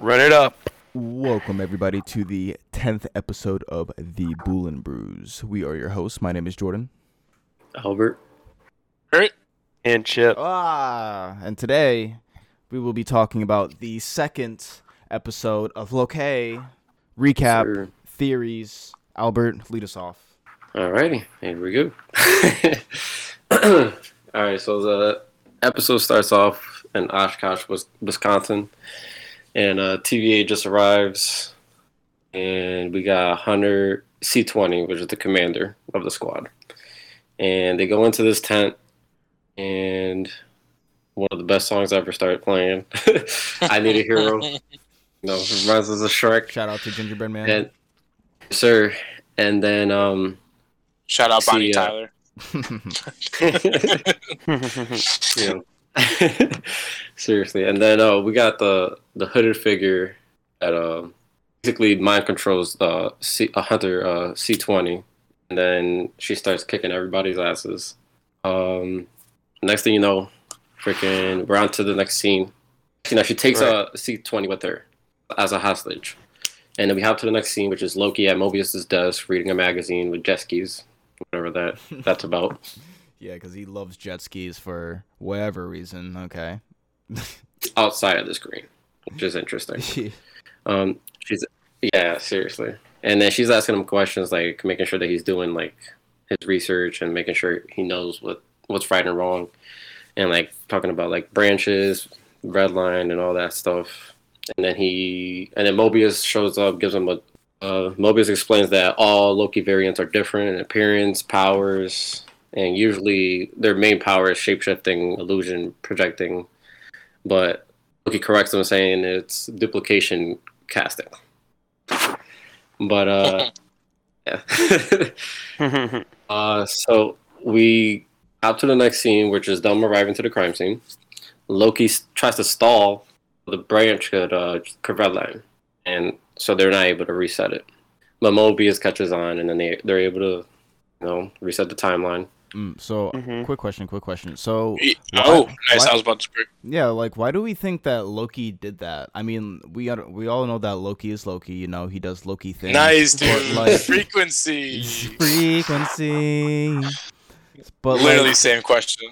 Run it up. Welcome everybody to the tenth episode of the Boolin Brews. We are your hosts. My name is Jordan. Albert. And Chip. Ah, and today we will be talking about the second episode of Loki recap Sure. theories. Albert, lead us off. Alrighty, here we go. Alright, so the episode starts off in Oshkosh, Wis- Wisconsin, and uh, TVA just arrives, and we got Hunter C20, which is the commander of the squad, and they go into this tent, and one of the best songs I ever started playing, "I Need a Hero." No, it reminds us of Shrek, Shout out to Gingerbread Man. and sir, and then um. Shout out Bonnie See, uh, Tyler. yeah. Seriously, and then uh, we got the the hooded figure that uh, basically mind controls the C, a hunter uh, C twenty, and then she starts kicking everybody's asses. Um, next thing you know, freaking we're on to the next scene. You know, she takes Right. a C twenty with her as a hostage, and then we hop to the next scene, which is Loki at Mobius's desk reading a magazine with jet skis, whatever that that's about. yeah, because he loves jet skis for whatever reason. Okay. outside of the screen, which is interesting. Um, she's yeah, seriously, and then she's asking him questions like making sure that he's doing like his research and making sure he knows what what's right and wrong, and like talking about like branches, red line, and all that stuff. And then he and then Mobius shows up, gives him a. Uh, Mobius explains that all Loki variants are different in appearance, powers, and usually their main power is shapeshifting, illusion, projecting, but Loki corrects him saying it's duplication casting. But uh yeah. uh so we out to the next scene, which is them arriving to the crime scene. Loki tries to stall the branch could uh could redline. And so they're not able to reset it. But Mobius catches on and then they they're able to you know reset the timeline. Mm, so, Mhm. quick question, quick question. So, Oh, why- nice. why- I was about to speak. Yeah, like why do we think that Loki did that? I mean, we got, we all know that Loki is Loki. You know, he does Loki things. Nice, but, dude. like- Frequency. frequency. But Literally like, same question.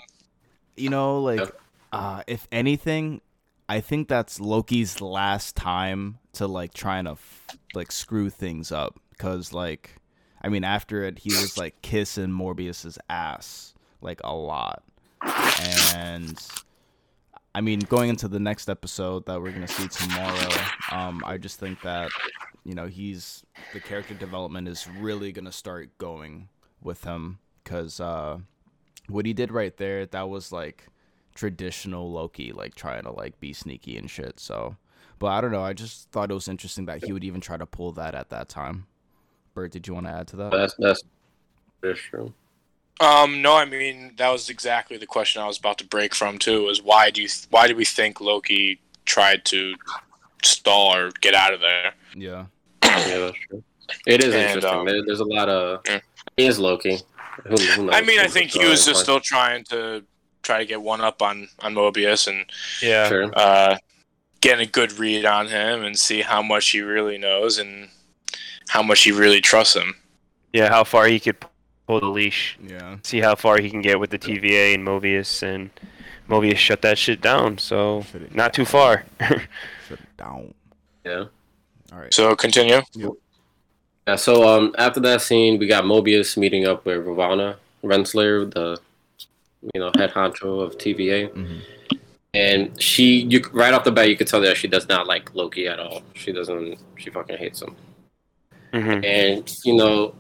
you know, like, Yep. uh, if anything, I think that's Loki's last time to like trying to f- like screw things up because like, I mean, after it, he was like kissing Morbius's ass like a lot, and I mean, going into the next episode that we're gonna see tomorrow, um, I just think that you know he's the character development is really gonna start going with him because uh, what he did right there that was like traditional Loki, like trying to like be sneaky and shit. So, but I don't know. I just thought it was interesting that he would even try to pull that at that time. Bert, did you want to add to that? That's that's that's true. Um, no, I mean that was exactly the question I was about to break from too. Is why do you why do we think Loki tried to stall or get out of there? Yeah. Yeah, that's true. It is And, interesting. um, there's a lot of. yeah. He is Loki. Who, who knows? I mean, I think he was story, just still trying to try to get one up on on Mobius and yeah. Sure. uh, getting a good read on him and see how much he really knows and how much he really trusts him. Yeah, how far he could pull the leash. Yeah. See how far he can get with the TVA and Mobius, and Mobius shut that shit down. So Shut it not too far. Shut it down. Yeah. All right. So continue. Yeah. So um, after that scene, we got Mobius meeting up with Ravonna Renslayer, the you know head honcho of TVA, Mhm. and she you right off the bat you could tell that she does not like Loki at all. She doesn't. She fucking hates him. Hmm And you know,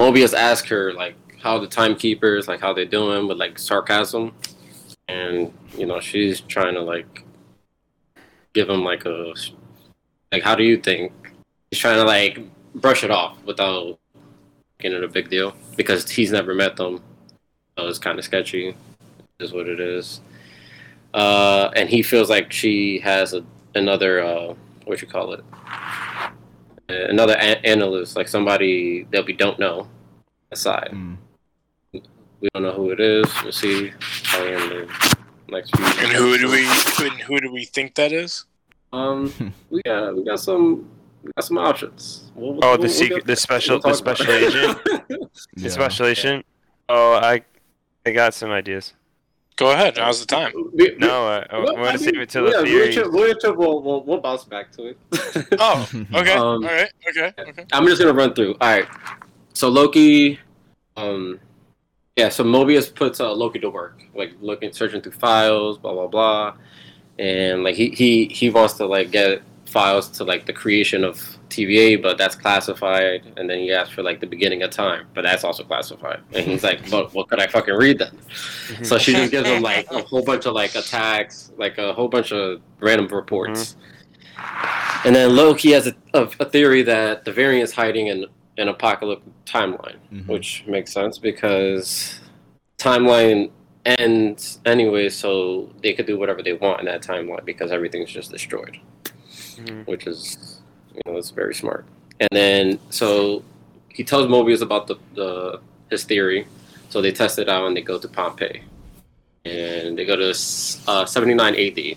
Mobius asked her like how the timekeepers, like how they doing with like sarcasm, and you know she's trying to like give him like a like how do you think? He's trying to like brush it off without making it a big deal because he's never met them. So it's kind of sketchy. Is what it is. Uh, and he feels like she has a, another uh, what you call it another a- analyst, like somebody that we don't know aside. Mm. We don't know who it is. We'll see probably in the next few. And who do we who, and who do we think that is? Um, we got we got some we got some options. We'll, Oh, we'll- the we'll secret, the special, we'll the special it. agent, Yeah. the special agent. Oh, I, I got some ideas. Go ahead. Now's the time. We- No, I, I Well, want I to save it till the yeah, theory. We'll, we'll, we'll, we'll, we'll bounce back to it. Oh, okay. Um, All right. Okay. Okay. I'm just gonna run through. All right. So Loki, um, yeah. So Mobius puts uh, Loki to work, like looking, searching through files, blah blah blah, and like he he he wants to like get files to like the creation of TVA, but that's classified. And then he asks for like the beginning of time, but that's also classified. And he's like, "But what could I fucking read then?" So she just gives him like a whole bunch of like attacks, like a whole bunch of random reports. And then Loki has a, a, a theory that the variant is hiding in an apocalyptic timeline, Mhm. which makes sense because timeline ends anyway, so they could do whatever they want in that timeline because everything's just destroyed, Mhm. which is you know it's very smart. And then so he tells Mobius about the, the his theory, so they test it out and they go to Pompeii, and they go to uh, 79 AD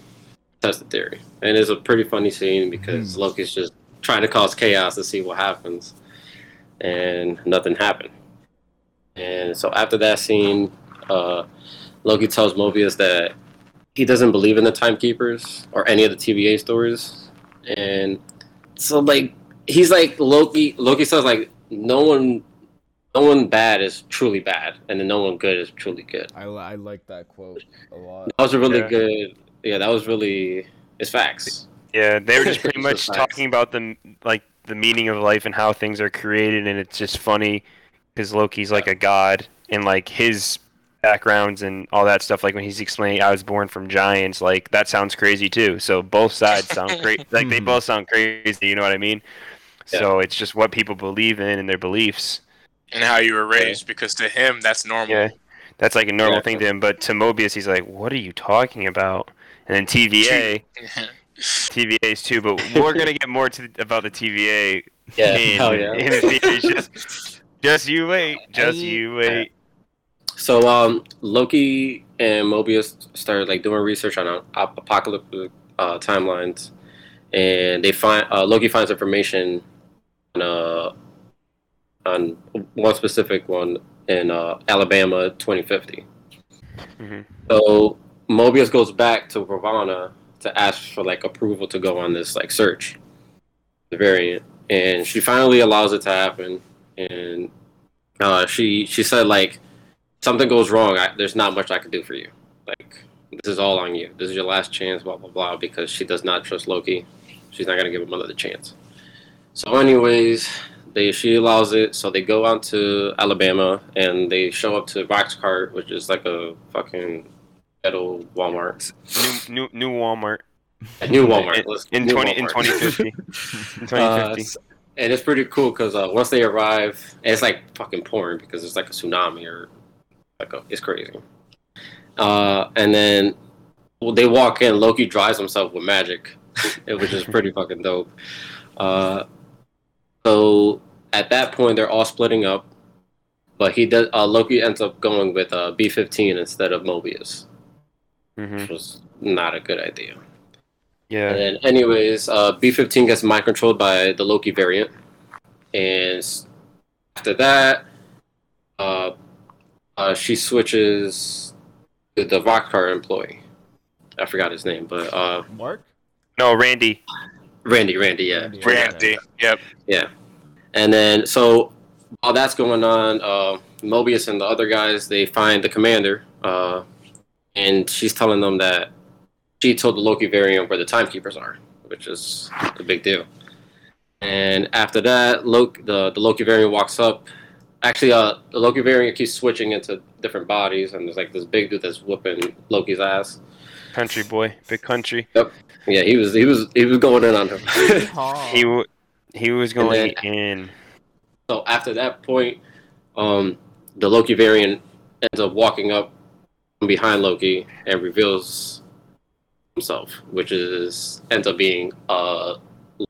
test the theory, and it's a pretty funny scene because Loki's just trying to cause chaos to see what happens, and nothing happened. And so after that scene, uh, Loki tells Mobius that he doesn't believe in the timekeepers or any of the TVA stories, and so like he's like Loki. Loki says like no one, no one bad is truly bad, and then no one good is truly good. I, li- I like that quote a lot. That was a really Yeah. good. Yeah, that was really. It's facts. Yeah, they were just pretty much facts. talking about the like the meaning of life and how things are created, and it's just funny because Loki's like a god, and like his backgrounds and all that stuff. Like when he's explaining, I was born from giants. Like that sounds crazy too. So both sides sound crazy. Like they hmm. both sound crazy. You know what I mean? Yeah. So it's just what people believe in and their beliefs. And how you were raised, because to him that's normal. Yeah, that's like a normal Yeah. thing to him. But to Mobius, he's like, "What are you talking about?" And then TVA, TVA's too. But we're gonna get more to about the TVA Yeah, in, hell yeah. in the. Just, just you wait. Just I- you wait. So um, Loki and Mobius started like doing research on ap- apocalyptic uh, timelines, and they find uh, Loki finds information on uh, on one specific one in uh, Alabama, 2050. hmm So Mobius goes back to Ravonna to ask for like approval to go on this like search, the variant, and she finally allows it to happen. And uh, she she said like something goes wrong, I, there's not much I can do for you. Like this is all on you. This is your last chance. Blah blah blah. Because she does not trust Loki. She's not gonna give him another chance. So, anyways, they she allows it. So they go out to Alabama and they show up to Roxxcart, which is like a fucking ghetto Walmart. New, new, new Walmart A new Walmart. In- in new 20 in 2050. In Uh, 2050. s- and it's pretty cool because uh, once they arrive, and it's like fucking pouring because it's like a tsunami or like a, it's crazy. Uh, and then well, they walk in. Loki drives himself with magic, which is pretty fucking dope. Uh, so at that point, they're all splitting up, but he does. Uh, Loki ends up going with uh, B fifteen instead of Mobius, hmm which was not a good idea. Yeah. And then, anyways, uh, B15 gets mind controlled by the Loki variant, and after that, uh, she switches to the Roxxcart employee. I forgot his name, but uh, Mark? No, Randy. Randy, Randy, yeah, Randy. Randy. Yep. yeah. And then, so while that's going on, uh, Mobius and the other guys they find the commander, uh, and she's telling them that she told the Loki variant where the timekeepers are, which is a big deal. And after that, Loki, the the Loki variant walks up. Actually, uh, the Loki variant keeps switching into different bodies, and there's like this big dude that's whooping Loki's ass. Country boy. Big country. Yep. Yeah, he was he was he was going in on him. He w- he was going then- in. So after that point, um, the Loki variant ends up walking up from behind Loki and reveals himself, which is ends up being uh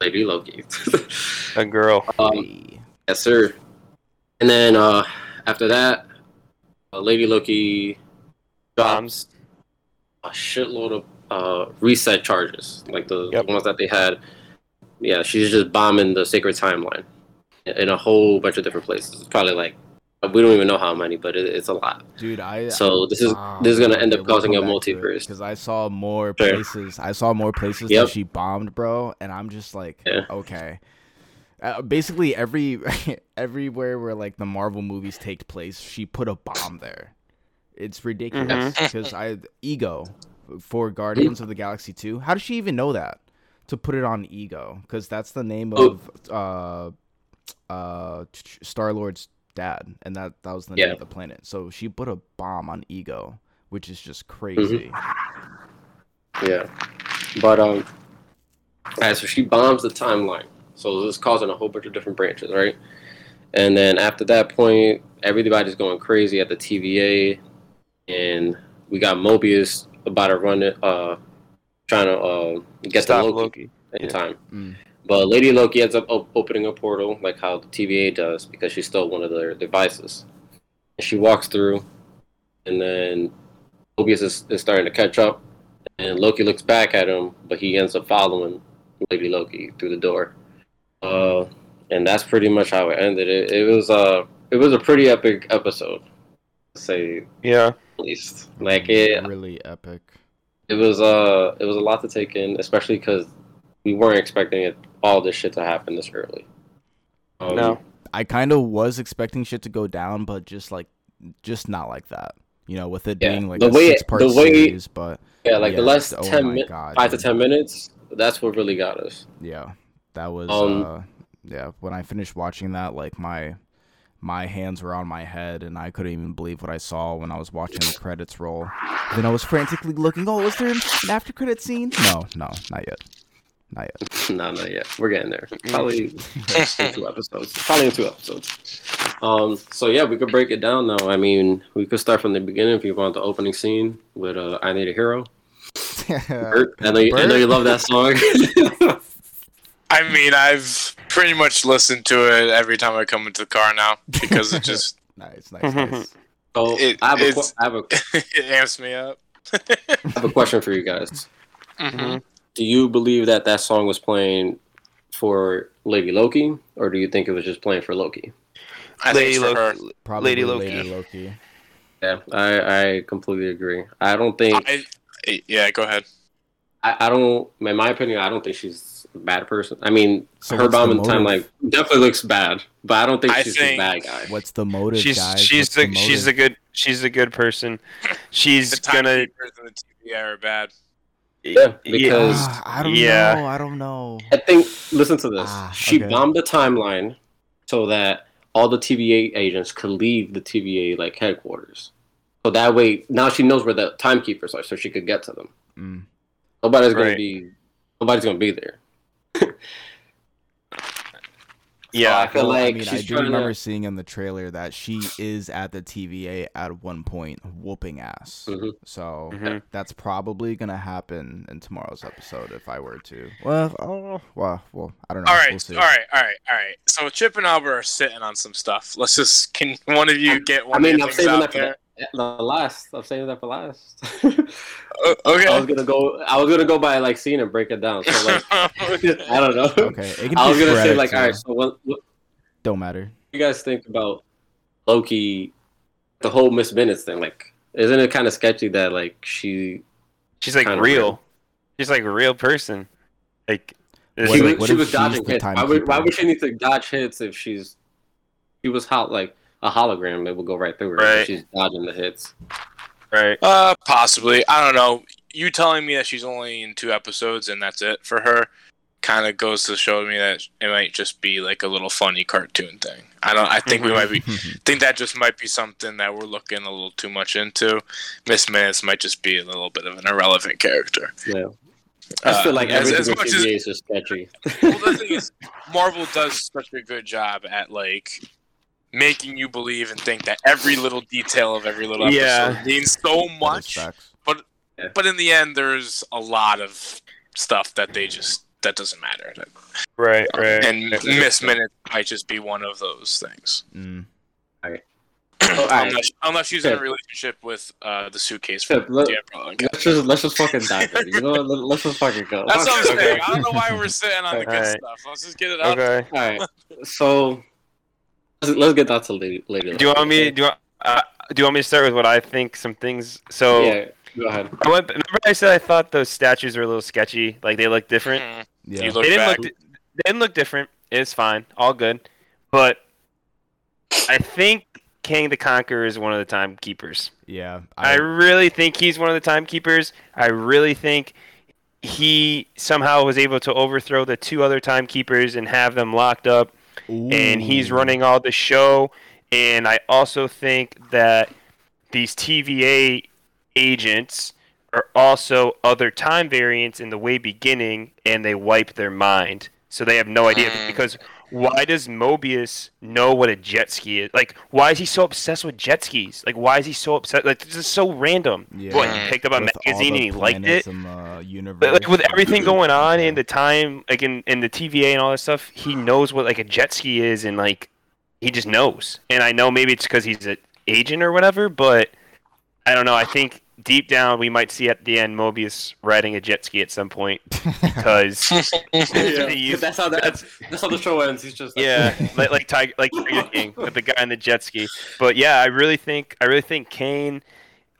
Lady Loki. A girl. um, yes, sir. And then uh, after that, uh, Lady Loki drops a shitload of uh, reset charges, like the, Yep. the ones that they had. Yeah, she's just bombing the sacred timeline in a whole bunch of different places. Probably like we don't even know how many, but it, it's a lot. Dude, I So this is Ah, this is gonna end up causing a come back to it, multiverse. because I saw more Sure. places. I saw more places Yep. that she bombed, bro, and I'm just like, Yeah. okay. Uh, basically, every everywhere where like the Marvel movies take place, she put a bomb there. It's ridiculous because I ego for Guardians of the Galaxy two. How does she even know that to put it on ego? Because that's the name Oh. of uh uh Star Lord's dad, and that that was the name Yeah. of the planet. So she put a bomb on ego, which is just Mm-hmm. crazy. Yeah, but um, alright, so she bombs the timeline. So this is causing a whole bunch of different branches, right? And then after that point, everybody's going crazy at the TVA, and we got Mobius about to run it, uh, trying to uh get Stop to Loki, Loki. in Yeah. time. Mm. But Lady Loki ends up op- opening a portal, like how the TVA does, because she stole one of their devices. And she walks through, and then Mobius is, is starting to catch up, and Loki looks back at him, but he ends up following Lady Loki through the door. Uh, and that's pretty much how it ended. It, it was uh, it was a pretty epic episode, to say Yeah. the least. Like it, really epic. it was uh, it was a lot to take in, especially because we weren't expecting it all this shit to happen this early. Um, No. I kind of was expecting shit to go down, but just like, just not like that. You know, with it Yeah, being like the a way- six part the way- series, but Yeah, like the last oh ten my minutes, God, five to ten minutes, that's what really got us. yeah, that was Um, uh, yeah. When I finished watching that, like my my hands were on my head, and I couldn't even believe what I saw when I was watching the credits roll. Then I was frantically looking. Oh, was there an after credit scene? No, no, not yet, not yet. no, not yet. We're getting there. Probably in two episodes. Probably in two episodes. Um. So yeah, we could break it down though. I mean, we could start from the beginning if you want the opening scene with uh, "I Need a Hero." Bert, I know, you, I know you love that song. I mean, I've pretty much listened to it every time I come into the car now because it just nice, nice, nice. so It- I have, a, que- I, have a, it amps me up. I have a question for you guys. Mhm. Do you believe that that song was playing for Lady Loki, or do you think it was just playing for Loki? I think it's for her. Probably Lady Lady Loki. Loki. Yeah, I, I completely agree. I don't think I, yeah, go ahead. I, I don't in my opinion I don't think she's a bad person. I mean So her what's the bomb in time motive? like definitely looks bad, but I don't think I she's think- a bad guy. What's the motive, she's guys? she's What's the, she's the motive? good she's the good person. She's The gonna timekeepers the TVA are bad. Yeah, because- Ah, I don't yeah. know. I don't know. I think listen to this. Ah, she okay. bombed the timeline so that all the TVA agents could leave the TVA like headquarters. So that way now she knows where the timekeepers are so she could get to them. Mm. Nobody's gonna be nobody's gonna be there. yeah. I feel Well, like I mean, I she's do trying remember to seeing in the trailer that she is at the TVA at one point, whooping ass. Mhm. So Mhm. that's probably gonna happen in tomorrow's episode if I were to. Well, oh, well, well, I don't know. All right, We'll see. all right, all right, all right. So Chip and Albert are sitting on some stuff. Let's just can one of you get I one mean of I'm saving out that for there? The, the last. I'm saving that for last. Uh, okay. I was gonna go. I was gonna go by like scene and break it down. So like, I don't know. Okay, it I was gonna say sporadic, like, all right. So what, what Don't matter. do you guys think about Loki? The whole Miss Minutes thing. Like, isn't it kind of sketchy that like she She's like real. real. She's like a real person. Like What she, if- was, she was dodging the hits? Why would, why would she need to dodge hits if she's she was hot like a hologram? It will go right through her. Right. She's dodging the hits. right. Uh, possibly. I don't know. You telling me that she's only in two episodes and that's it for her, kind of goes to show me that it might just be like a little funny cartoon thing. I don't. I think we might be. think that just might be something that we're looking a little too much into. Miss Minutes might just be a little bit of an irrelevant character. Yeah. I just feel Uh, like as- everything as with much as- is just sketchy. well, the thing is, Marvel does such a good job at like making you believe and think that every little detail of every little episode Yeah. means so That is much. facts. But in the end, there's a lot of stuff that they just that doesn't matter. Right. Right. And Miss Minute might just be one of those things. Mm. alright. unless, unless she's in a relationship with uh, the suitcase Chip, from let, the let's, just let's just fucking dive in. You know what? Let- Let's just fucking go. That's what I'm Okay. I don't know why we're sitting on the good Alright. stuff. Let's just get it out. Okay. All right. So let's, let's get down to lady. lady Do you want me? Do you want? Uh, do you want me to start with what I think? Some things. So Yeah. Go ahead. I went, remember I said I thought those statues were a little sketchy. Like they look different. Yeah. You look they didn't back. look. They didn't look different. It's fine. All good. But I think Kang the Conqueror is one of the timekeepers. yeah. I really think he's one of the timekeepers. I really think he somehow was able to overthrow the two other timekeepers and have them locked up and he's running all the show. And I also think that these TVA agents are also other time variants in the way beginning, and they wipe their mind, so they have no idea. Mm. Because why does Mobius know what a jet ski is? Like, why is he so obsessed with jet skis? Like, why is he so obsessed? Like, this is so random. Yeah. What he picked up a With magazine and he liked it. universe. But like with everything going on in the time, like in, in the TVA and all that stuff, he knows what like a jet ski is, and like he just knows. And I know maybe it's because he's an agent or whatever, but I don't know. I think deep down we might see at the end Mobius riding a jet ski at some point because Yeah. That's how that, that's how the show ends. He's just like, yeah, like like Tiger, like Tiger King with the guy on the jet ski. But yeah, I really think I really think Kang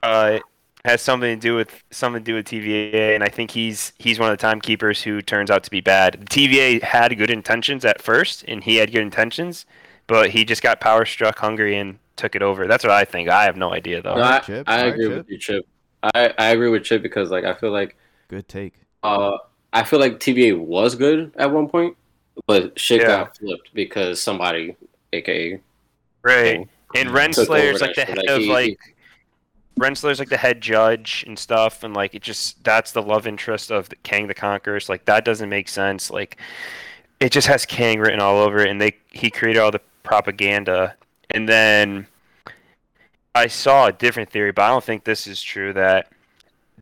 uh, has something to do with something to do with TVA, and I think he's he's one of the timekeepers who turns out to be bad. The TVA had good intentions at first, and he had good intentions, but he just got power struck, hungry, and took it over. That's what I think. I have no idea though. No, I, Chip, I alright, agree Chip. with you, Chip. I, I agree with Chip because like I feel like Good take. uh I feel like TVA was good at one point, but shit Yeah. got flipped because somebody, aka Right. Kang, And Took Renslayer's over like the head shit. of Like, he- like Renslayer's like the head judge and stuff, and like it just that's the love interest of the Kang the Conqueror. So, like that doesn't make sense. Like it just has Kang written all over it, and they he created all the propaganda. And then I saw a different theory, but I don't think this is true. That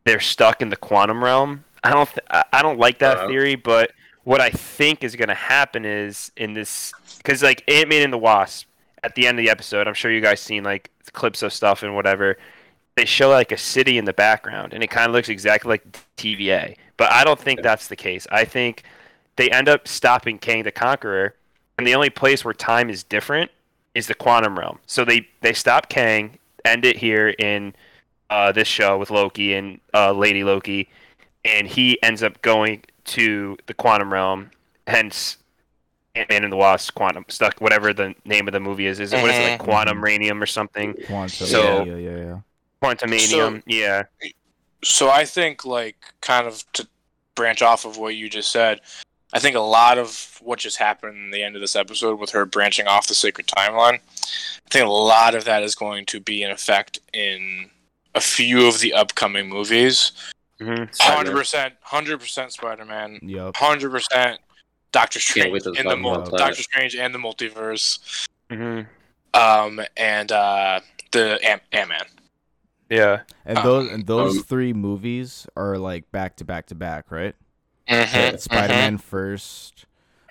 they're stuck in the quantum realm. I don't th- I don't like that Uh-huh. theory, but what I think is going to happen is in this because like Ant Man and the Wasp at the end of the episode, I'm sure you guys seen like clips of stuff and whatever. They show like a city in the background, and it kind of looks exactly like TVA. But I don't think that's the case. I think they end up stopping Kang the Conqueror, and the only place where time is different is the quantum realm. So they they stop Kang, end it here in uh, this show with Loki and uh, Lady Loki, and he ends up going to the quantum realm. Hence, Ant Man and the Wasp, quantum stuck, whatever the name of the movie is. Is it what is it like Mhm. quantum radium or something? Quantum. So- yeah, yeah, yeah. Quantumania, yeah. So I think, like, kind of to branch off of what you just said, I think a lot of what just happened in the end of this episode with her branching off the sacred timeline, I think a lot of that is going to be in effect in a few of the upcoming movies. hmm Hundred percent, hundred percent Spider-Man, Yep. hundred percent Doctor Strange to and the mul- Doctor Strange and the multiverse, hmm um, and uh, the Ant Man. Yeah. And Um, those and those um, three movies are like back to back to back, right? Mm-hmm. Spider Man first.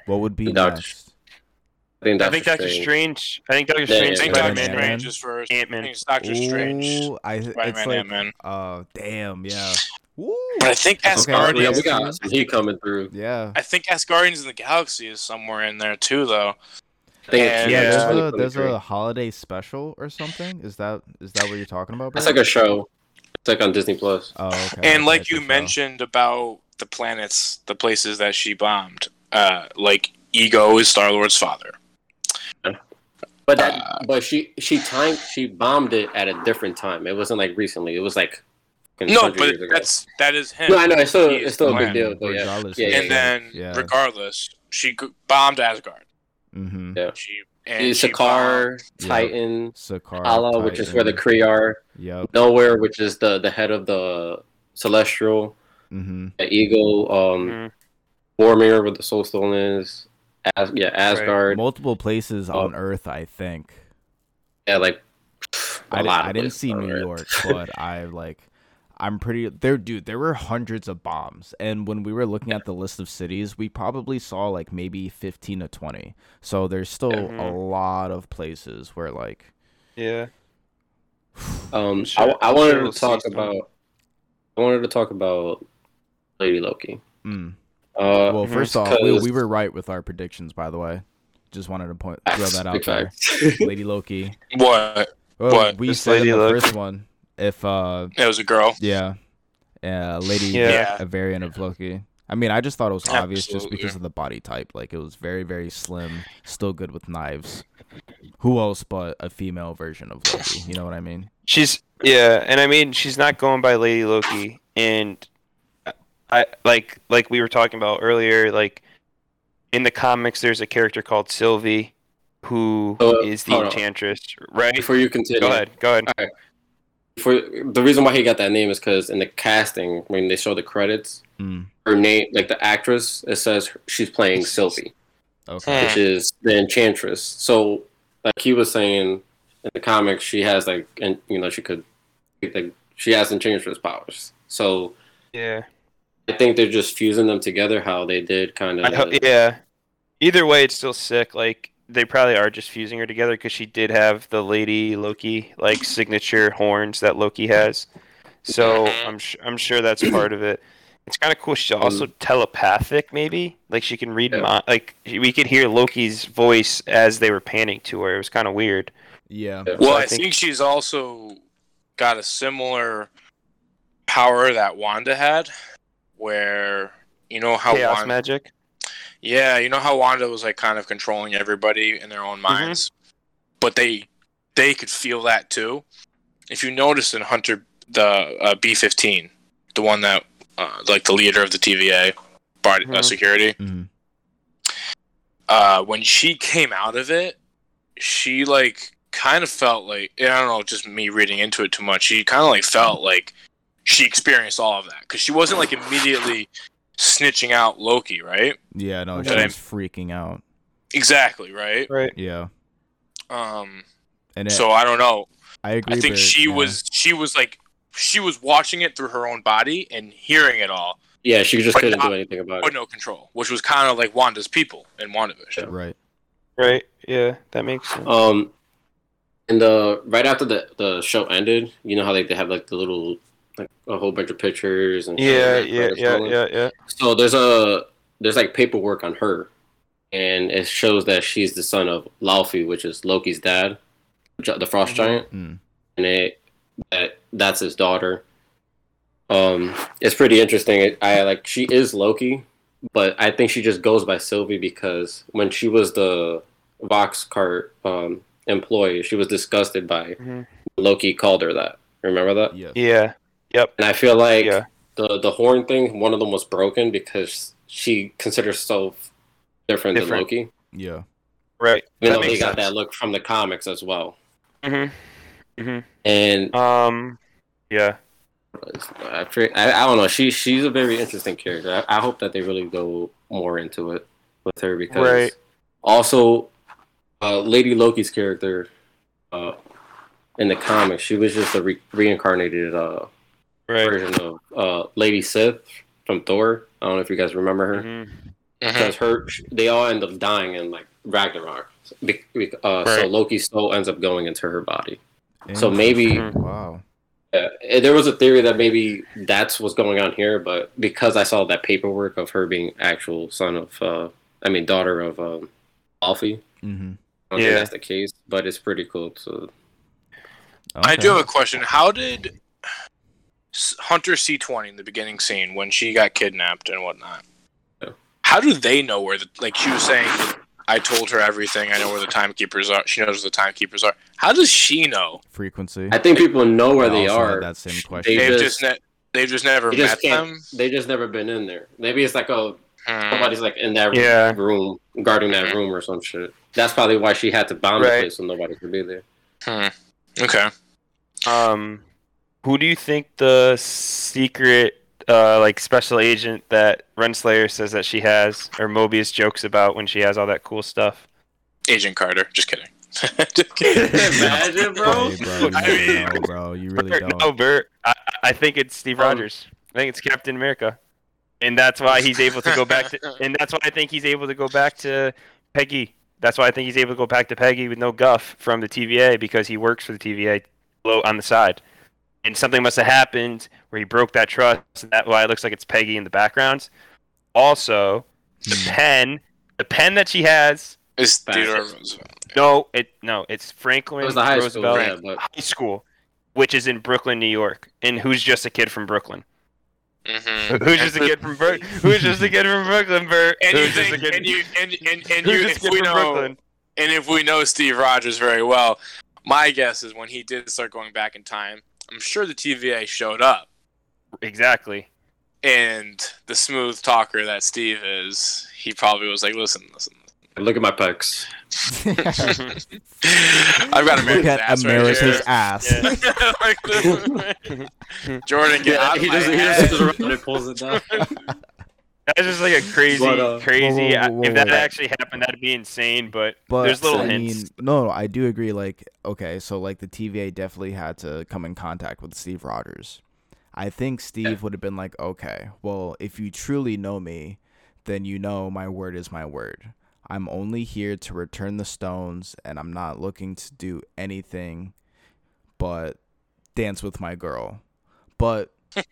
What would be Doctor- next? I think I Doctor think Doctor Strange. Strange. I think Doctor Yeah, Strange. I think yeah, Spider-Man. Spider-Man. Strange is first. Ant-Man. it's Doctor Strange, I Spider-Man, like Ant-Man. uh damn, yeah. Woo. But I think Okay, Asgardians. Yeah, we got some heat coming through. Yeah. I think Asgardians in the Galaxy is somewhere in there too, though. I think And- Yeah, Yeah, there's a there's a holiday special or something. Is that is that what you're talking about? It's bro? like a show. It's like on Disney Plus. oh, okay. and like you mentioned about the planets, the places that she bombed, uh, like Ego is Star Lord's father. But that, Uh, but she she timed she bombed it at a different time. It wasn't like recently. It was like No, but that's that is him. no, I know it's still it's still a big deal. But yeah, yeah, yeah, and yeah. then, yeah. regardless, she bombed Asgard. Mm-hmm. Yeah. She and It's she Sakaar, Yeah. Titan, Sakaar, Hala, which is where the Titan. Kree are. Yep. Knowhere, which is the the head of the Celestial. Mm-hmm. The Eagle, um, Mhm. Vormir, where the Soul Stone is. As, yeah, Asgard. Multiple places Oh. on Earth, I think. Yeah, like a I, di- lot. of I didn't see New Earth. York, but I like. I'm pretty there, dude. There were hundreds of bombs, and when we were looking at the list of cities, we probably saw like maybe 15 to 20. So there's still a Mhm. lot of places where like Yeah. Um, Sure- I, I wanted sure we'll to talk see some. about. I wanted to talk about Lady Loki. Mm. Uh, Well, Mhm. first off, we, we were right with our predictions, by the way. Just wanted to point throw that out there. Lady Loki. What? Well, What? we Just said in the Loki. first one if uh It was a girl. yeah, uh, Lady Yeah. a variant of Loki. I mean, I just thought it was obvious just because of the body type. Like it was very very slim, still good with knives. Who else but a female version of Loki? You know what I mean? She's yeah, and I mean she's not going by Lady Loki, and I like like we were talking about earlier. Like in the comics, there's a character called Sylvie, who is Uh, the hold on. Enchantress, right? Before you continue, Go ahead, go ahead. For the reason why he got that name is because in the casting, when they show the credits, Mm, her name, like the actress, it says she's playing Sylvie, okay. which is the Enchantress. So, like he was saying in the comics, she has like, and you know, she could, like, she has Enchantress powers. So Yeah, I think they're just fusing them together, how they did kind I ho- of. yeah. Either way, it's still sick. Like they probably are just fusing her together because she did have the Lady Loki like signature horns that Loki has. So mm-hmm. I'm sh- I'm sure that's part of it. It's kind of cool. She's mm-hmm. also telepathic, maybe. Like she can read Yeah. my like we could hear Loki's voice as they were panning to her. It was kind of weird. Yeah. Yeah. Well, I I think- think she's also got a similar power that Wanda had, where you know how Chaos Wanda, magic. yeah, you know how Wanda was like kind of controlling everybody in their own minds, but they they could feel that too. If you notice in Hunter the uh, B fifteen, the one that uh, like the leader of the TVA body uh, Mhm. security, Mhm. uh, when she came out of it, she like kind of felt like I don't know, just me reading into it too much. She kind of like felt like she experienced all of that because she wasn't like immediately snitching out Loki, right? Yeah. No, she Okay. was freaking out. Exactly, right. Right. Yeah. Um, And it, so I don't know. I agree. I think but- she yeah. was she was like she was watching it through her own body and hearing it all, Yeah, she just couldn't not- do anything about but it. no control, which was kind of like Wanda's people in WandaVision. right. Right. Yeah, that makes sense. Um, and the right after the the show ended, you know how like they have like the little like a whole bunch of pictures and yeah, and yeah, credits yeah, yeah, yeah. So there's a there's like paperwork on her, and it shows that she's the son of Laufey, which is Loki's dad, the frost Mhm. giant, Mm. and it that that's his daughter. Um, it's pretty interesting. It, I like she is Loki, but I think she just goes by Sylvie because when she was the Roxxcart um, employee, she was disgusted by Mhm. Loki called her that. Remember that? Yeah. Yeah. Yep. And I feel like Yeah. the the horn thing, one of them was broken because she considers herself different, Different. than Loki. Yeah. Right. Even That though he makes got that look from the comics as well. Mhm. Mhm. And Um. Yeah. I, I I don't know. She she's a very interesting character. I, I hope that they really go more into it with her because Right. also uh, Lady Loki's character uh, in the comics, she was just a re- reincarnated uh, Right. version of uh, Lady Sif from Thor. I don't know if you guys remember her. Mhm. Mhm. because her they all end up dying in like Ragnarok. Be- be- uh, So Right. Loki's soul ends up going into her body. So maybe Mhm. Wow. uh, there was a theory that maybe that's what's going on here, but because I saw that paperwork of her being actual son of, uh, I mean daughter of um, Laufey, Mm-hmm. I don't Yeah. think that's the case. But it's pretty cool. To, I do have a question. How did S- Hunter C20 in the beginning scene when she got kidnapped and whatnot? Yeah. How do they know where the like she was saying? I told her everything. I know where the timekeepers are. She knows where the timekeepers are. How does she know? frequency. I think people know where I they also had are. that same They question. They've just- just, ne- they've just never They just met them. They just never been in there. Maybe it's like oh Hmm. somebody's like in that Yeah. room guarding that room or some shit. That's probably why she had to bomb the Right. place so nobody could be there. Hmm. Okay. Um, who do you think the secret, uh, like special agent that Renslayer says that she has, or Mobius jokes about when she has all that cool stuff? Agent Carter. Just kidding. just kidding. Imagine, bro. Hey, bro, you I really mean- bro. You really Bert, don't. no, Bert. I, I think it's Steve Oh. Rogers. I think it's Captain America, and that's why he's able to go back to, and that's why I think he's able to go back to Peggy. That's why I think he's able to go back to Peggy with no guff from the TVA because he works for the TVA below on the side, and something must have happened where he broke that trust. And that's why it looks like it's Peggy in the background. Also, the Hmm. pen, the pen that she has is Fascist. Theodore Roosevelt. No, it no, it's Franklin It was the high school, Roosevelt yeah, but High School, which is in Brooklyn, New York. And who's just a kid from Brooklyn? Mm-hmm. Who's just a kid from Brooklyn? Who's just a kid from Brooklyn, Bert? And you Who's just a think, kid? and you, and, and, and you, if we from know, Brooklyn? and if we know Steve Rogers very well, my guess is when he did start going back in time, I'm sure the TVA showed up, Exactly. and the smooth talker that Steve is, he probably was like, "Listen, listen." look at my pecs. I've got Look America's at ass America's right here. ass. Yeah. Like. Jordan, get out of he my just he head. just goes and pulls it down. That's just like a crazy, But, uh, crazy. whoa, whoa, whoa, if that whoa. actually happened, that'd be insane. But, But there's little I hints. mean, no, no, I do agree. Like, okay, so like the TVA definitely had to come in contact with Steve Rogers. I think Steve Yeah. would have been like, okay, well, if you truly know me, then you know my word is my word. I'm only here to return the stones, and I'm not looking to do anything but dance with my girl. But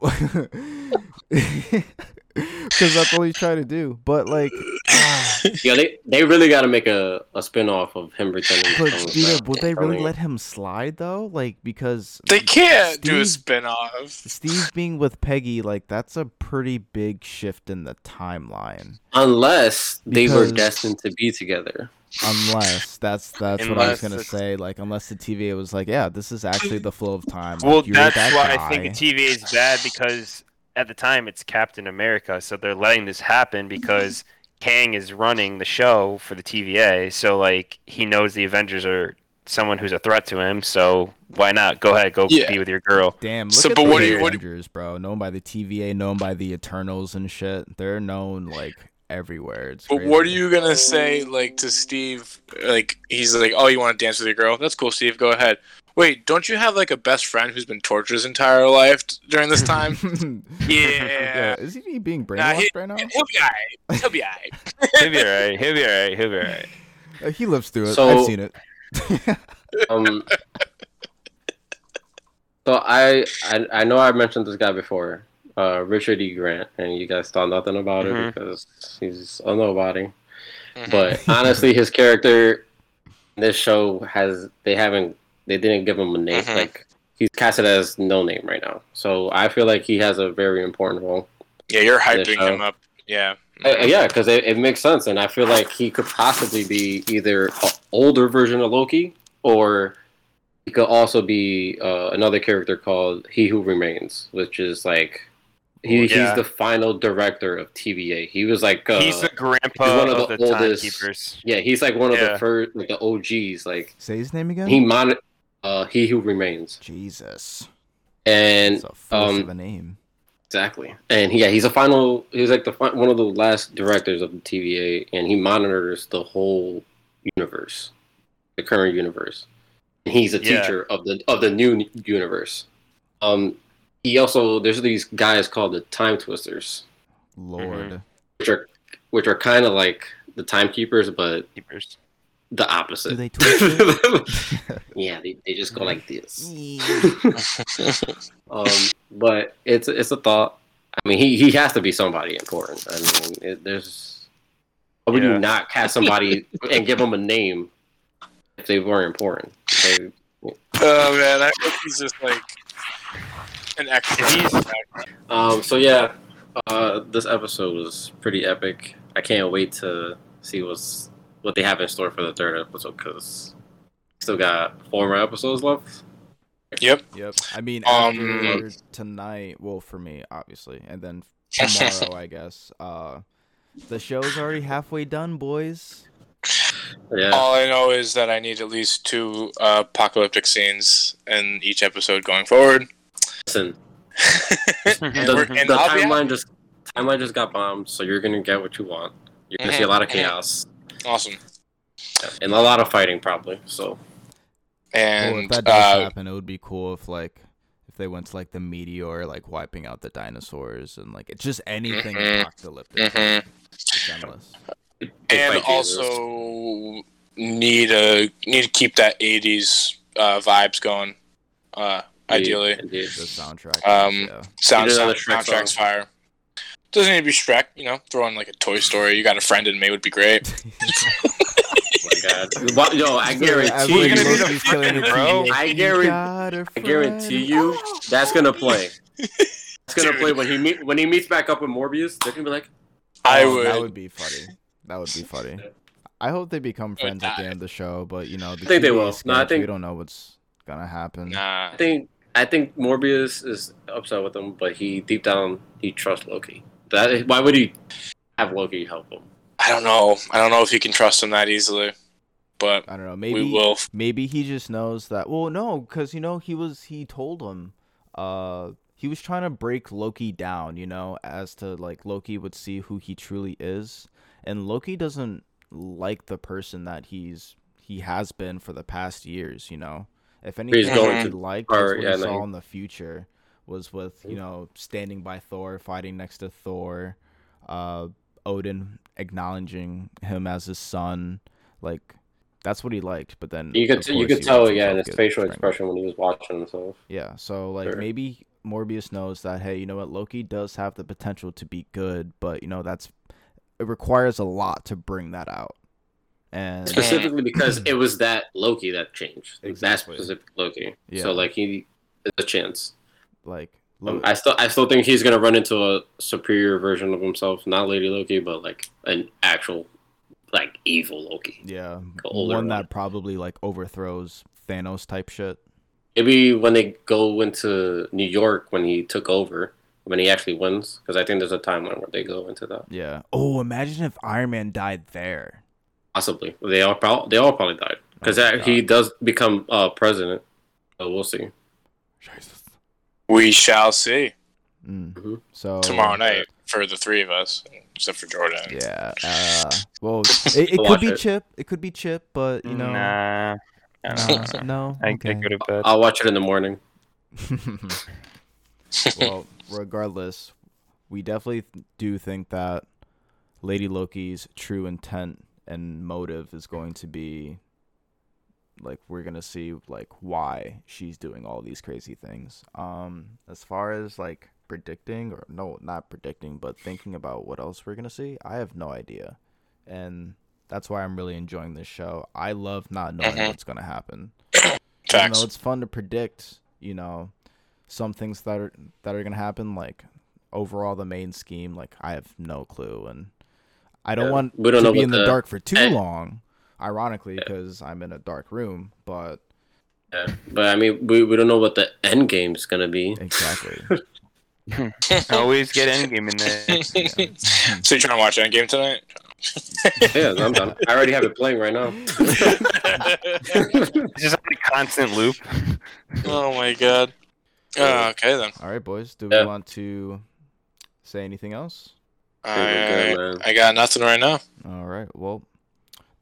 because that's all he's trying to do. But like, ah, Yeah, they they really got to make a, a spin off of him returning. but the stones Steven, back would they really let him slide though? Like because They can't do a Steve- Steve being with Peggy, like that's a pretty big shift in the timeline. Unless they were destined to be together. Unless that's that's what I was gonna it's- say. Like unless the TVA was like, yeah, this is actually the flow of time. well, You're that's that why I think the TVA is bad because at the time it's Captain America, so they're letting this happen mm-hmm. because Kang is running the show for the TVA. So like he knows the Avengers are someone who's a threat to him. So why not go ahead, go Yeah. be with your girl? Damn, look So, at but the what do you- what do- Avengers, bro. Known by the TVA, known by the Eternals and shit. They're known like everywhere. It's But what are you gonna say, like to Steve? Like he's like, "Oh, you want to dance with your girl? That's cool, Steve. Go ahead." Wait, don't you have like a best friend who's been tortured his entire life t- during this time? Yeah. Is he being Nah, brainwashed he- right now? He'll be alright. He'll be alright. He'll be alright. He'll be alright. He'll be alright. Uh, he lives through it. So- I've seen it. Um, so I, I I know I mentioned this guy before, uh, Richard E. Grant, and you guys thought nothing about Mhm. it because he's a nobody. Mhm. But honestly, his character in this show has they haven't they didn't give him a name. Mhm. Like he's casted as no name right now. So I feel like he has a very important role. yeah, you're hyping him up. Yeah. Uh, yeah, because it, it makes sense, and I feel like he could possibly be either an older version of Loki, or he could also be uh, another character called He Who Remains, which is like he, Yeah. he's the final director of TVA. He was like uh, He's the grandpa he's one of of, the the, oldest- timekeepers. yeah, he's like one of Yeah. the first like the OGs. Like Say his name again. he mon uh, He Who Remains, Jesus. and It's a force um, of a name. Exactly, and yeah, he's a final. He's like the fi- one of the last directors of the TVA, and he monitors the whole universe, the current universe. And he's a Yeah. teacher of the of the new universe. Um, he also there's these guys called the Time Twisters, Lord. which are which are kind of like the timekeepers, but Keepers. The opposite. Do they twist yeah, they, they just go like this. um, but it's it's a thought. I mean, he, he has to be somebody important. I mean, it, there's how would Yeah. you not cast somebody and give them a name if they weren't important? They, Oh man, I hope he's just like an extra. If he's- um, so yeah, uh, this episode was pretty epic. I can't wait to see what's what they have in store for the third episode because still got four more episodes left. Yep. Yep. I mean, Um, tonight, well, for me, obviously, and then tomorrow, I guess. Uh, the show's already halfway done, boys. Yeah, All I know is that I need at least two uh, apocalyptic scenes in each episode going forward. listen, and the, and the timeline just timeline just got bombed, so you're gonna get what you want. You're gonna see a Mhm, lot of mhm. chaos awesome. and a lot of fighting, probably. So well, And if that does uh, happen, it would be cool if like if they went to like the meteor, like wiping out the dinosaurs, and like it's just anything Mhm. apocalyptic. mhm. It's endless. and also need a need to keep that '80s uh, vibes going. Uh, ideally, Indeed. The soundtrack. Um, yeah. sound, sound soundtrack's song. fire. Doesn't need to be Shrek, you know. Throw in like a Toy Story. You got a friend in me would be great. Oh my god. What- Yo, I guarantee you. gonna be the Loki's killing fucking it, bro. I guarantee- got a I guarantee you that's gonna play. It's gonna Dude. play when he meet when he meets back up with Morbius. They're gonna be like, I Oh, would. That would be funny. That would be funny. I hope they become friends at the end of the show, but you know, the I think they TV will. No, I think- we don't know what's gonna happen. Nah. I think I think Morbius is upset with him, but he deep down he trusts Loki. That is, why would he have Loki help him? I don't know. I don't know if you can trust him that easily, but I don't know. Maybe we will. maybe he just knows that. Well, no, because you know he was he told him, uh, he was trying to break Loki down. You know, as to like Loki would see who he truly is, and Loki doesn't like the person that he's he has been for the past years. You know, if anything, going he to- liked or, was what yeah, he saw he- in the future was with you know standing by Thor, fighting next to Thor, uh, Odin acknowledging him as his son, like. That's what he liked, but then You could of you could tell, lets yeah, in his facial strangled. expression when he was watching himself. Yeah, so like Sure. maybe Mobius knows that hey, you know what, Loki does have the potential to be good, but you know that's it requires a lot to bring that out. And Specifically because it was that Loki that changed. Exactly. That specific Loki. Yeah. So like he there's a chance. Like Um, I still I still think he's gonna run into a superior version of himself, not Lady Loki, but like an actual like evil Loki. yeah, one one. that probably like overthrows Thanos type shit. Maybe when they go into New York when he took over, when he actually wins, because I think there's a timeline where they go into that. Yeah. Oh, imagine if Iron Man died there. Possibly, they all probably they all probably died because Oh he does become uh, president. So we'll see. Jesus. We shall see Mm. Mhm. So tomorrow night for the three of us, except for Jordan. Yeah. Uh, well, it, it could be it. Chip. It could be Chip, but you know, Nah. I uh, know. no. I, okay. I go to bed. I'll watch it in the morning. well, regardless, we definitely do think that Lady Loki's true intent and motive is going to be like we're gonna see like why she's doing all these crazy things. Um, as far as like predicting or no, not predicting, but thinking about what else we're gonna see, I have no idea, and that's why I'm really enjoying this show. I love not knowing Mhm. what's gonna happen. Even know, it's fun to predict, you know, some things that are that are gonna happen. Like overall, the main scheme, like I have no clue, and I don't Yeah, want we don't to know be in the, the dark for too long. Ironically, Yeah. because I'm in a dark room, but Yeah. But I mean, we, we don't know what the end game is gonna be. exactly. Hmm. Always get Endgame in there. so you trying to watch Endgame tonight? Yeah, I'm done. I already have it playing right now. It's just like a constant loop. oh my god. Oh, okay then. All right, boys. Do Yeah. we want to say anything else? we're good, I. I got nothing right now. All right. Well,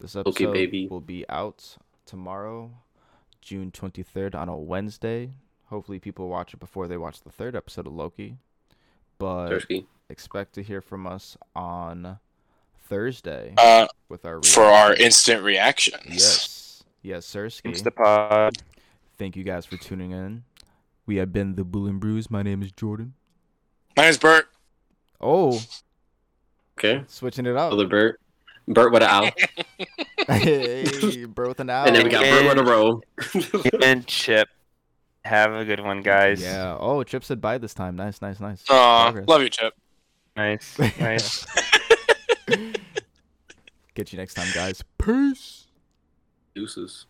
this Okay, episode baby. will be out tomorrow, June 23rd on a Wednesday. Hopefully, people watch it before they watch the third episode of Loki. But Tursky. expect to hear from us on Thursday Uh, with our for our instant reactions. yes, yes, Sirski. Instapod. Thank you guys for tuning in. We have been the Boolin Bru's. My name is Jordan. My name's Bert. Oh, Okay. switching it up. Other Bert. Bert with an owl. hey, bro with an owl. And then we got Bert with a row. and Chip. Have a good one, guys. Yeah. Oh, Chip said bye this time. Nice, nice, nice. Aw, Progress. love you, Chip. Nice. Nice. Get you next time, guys. Peace. Deuces.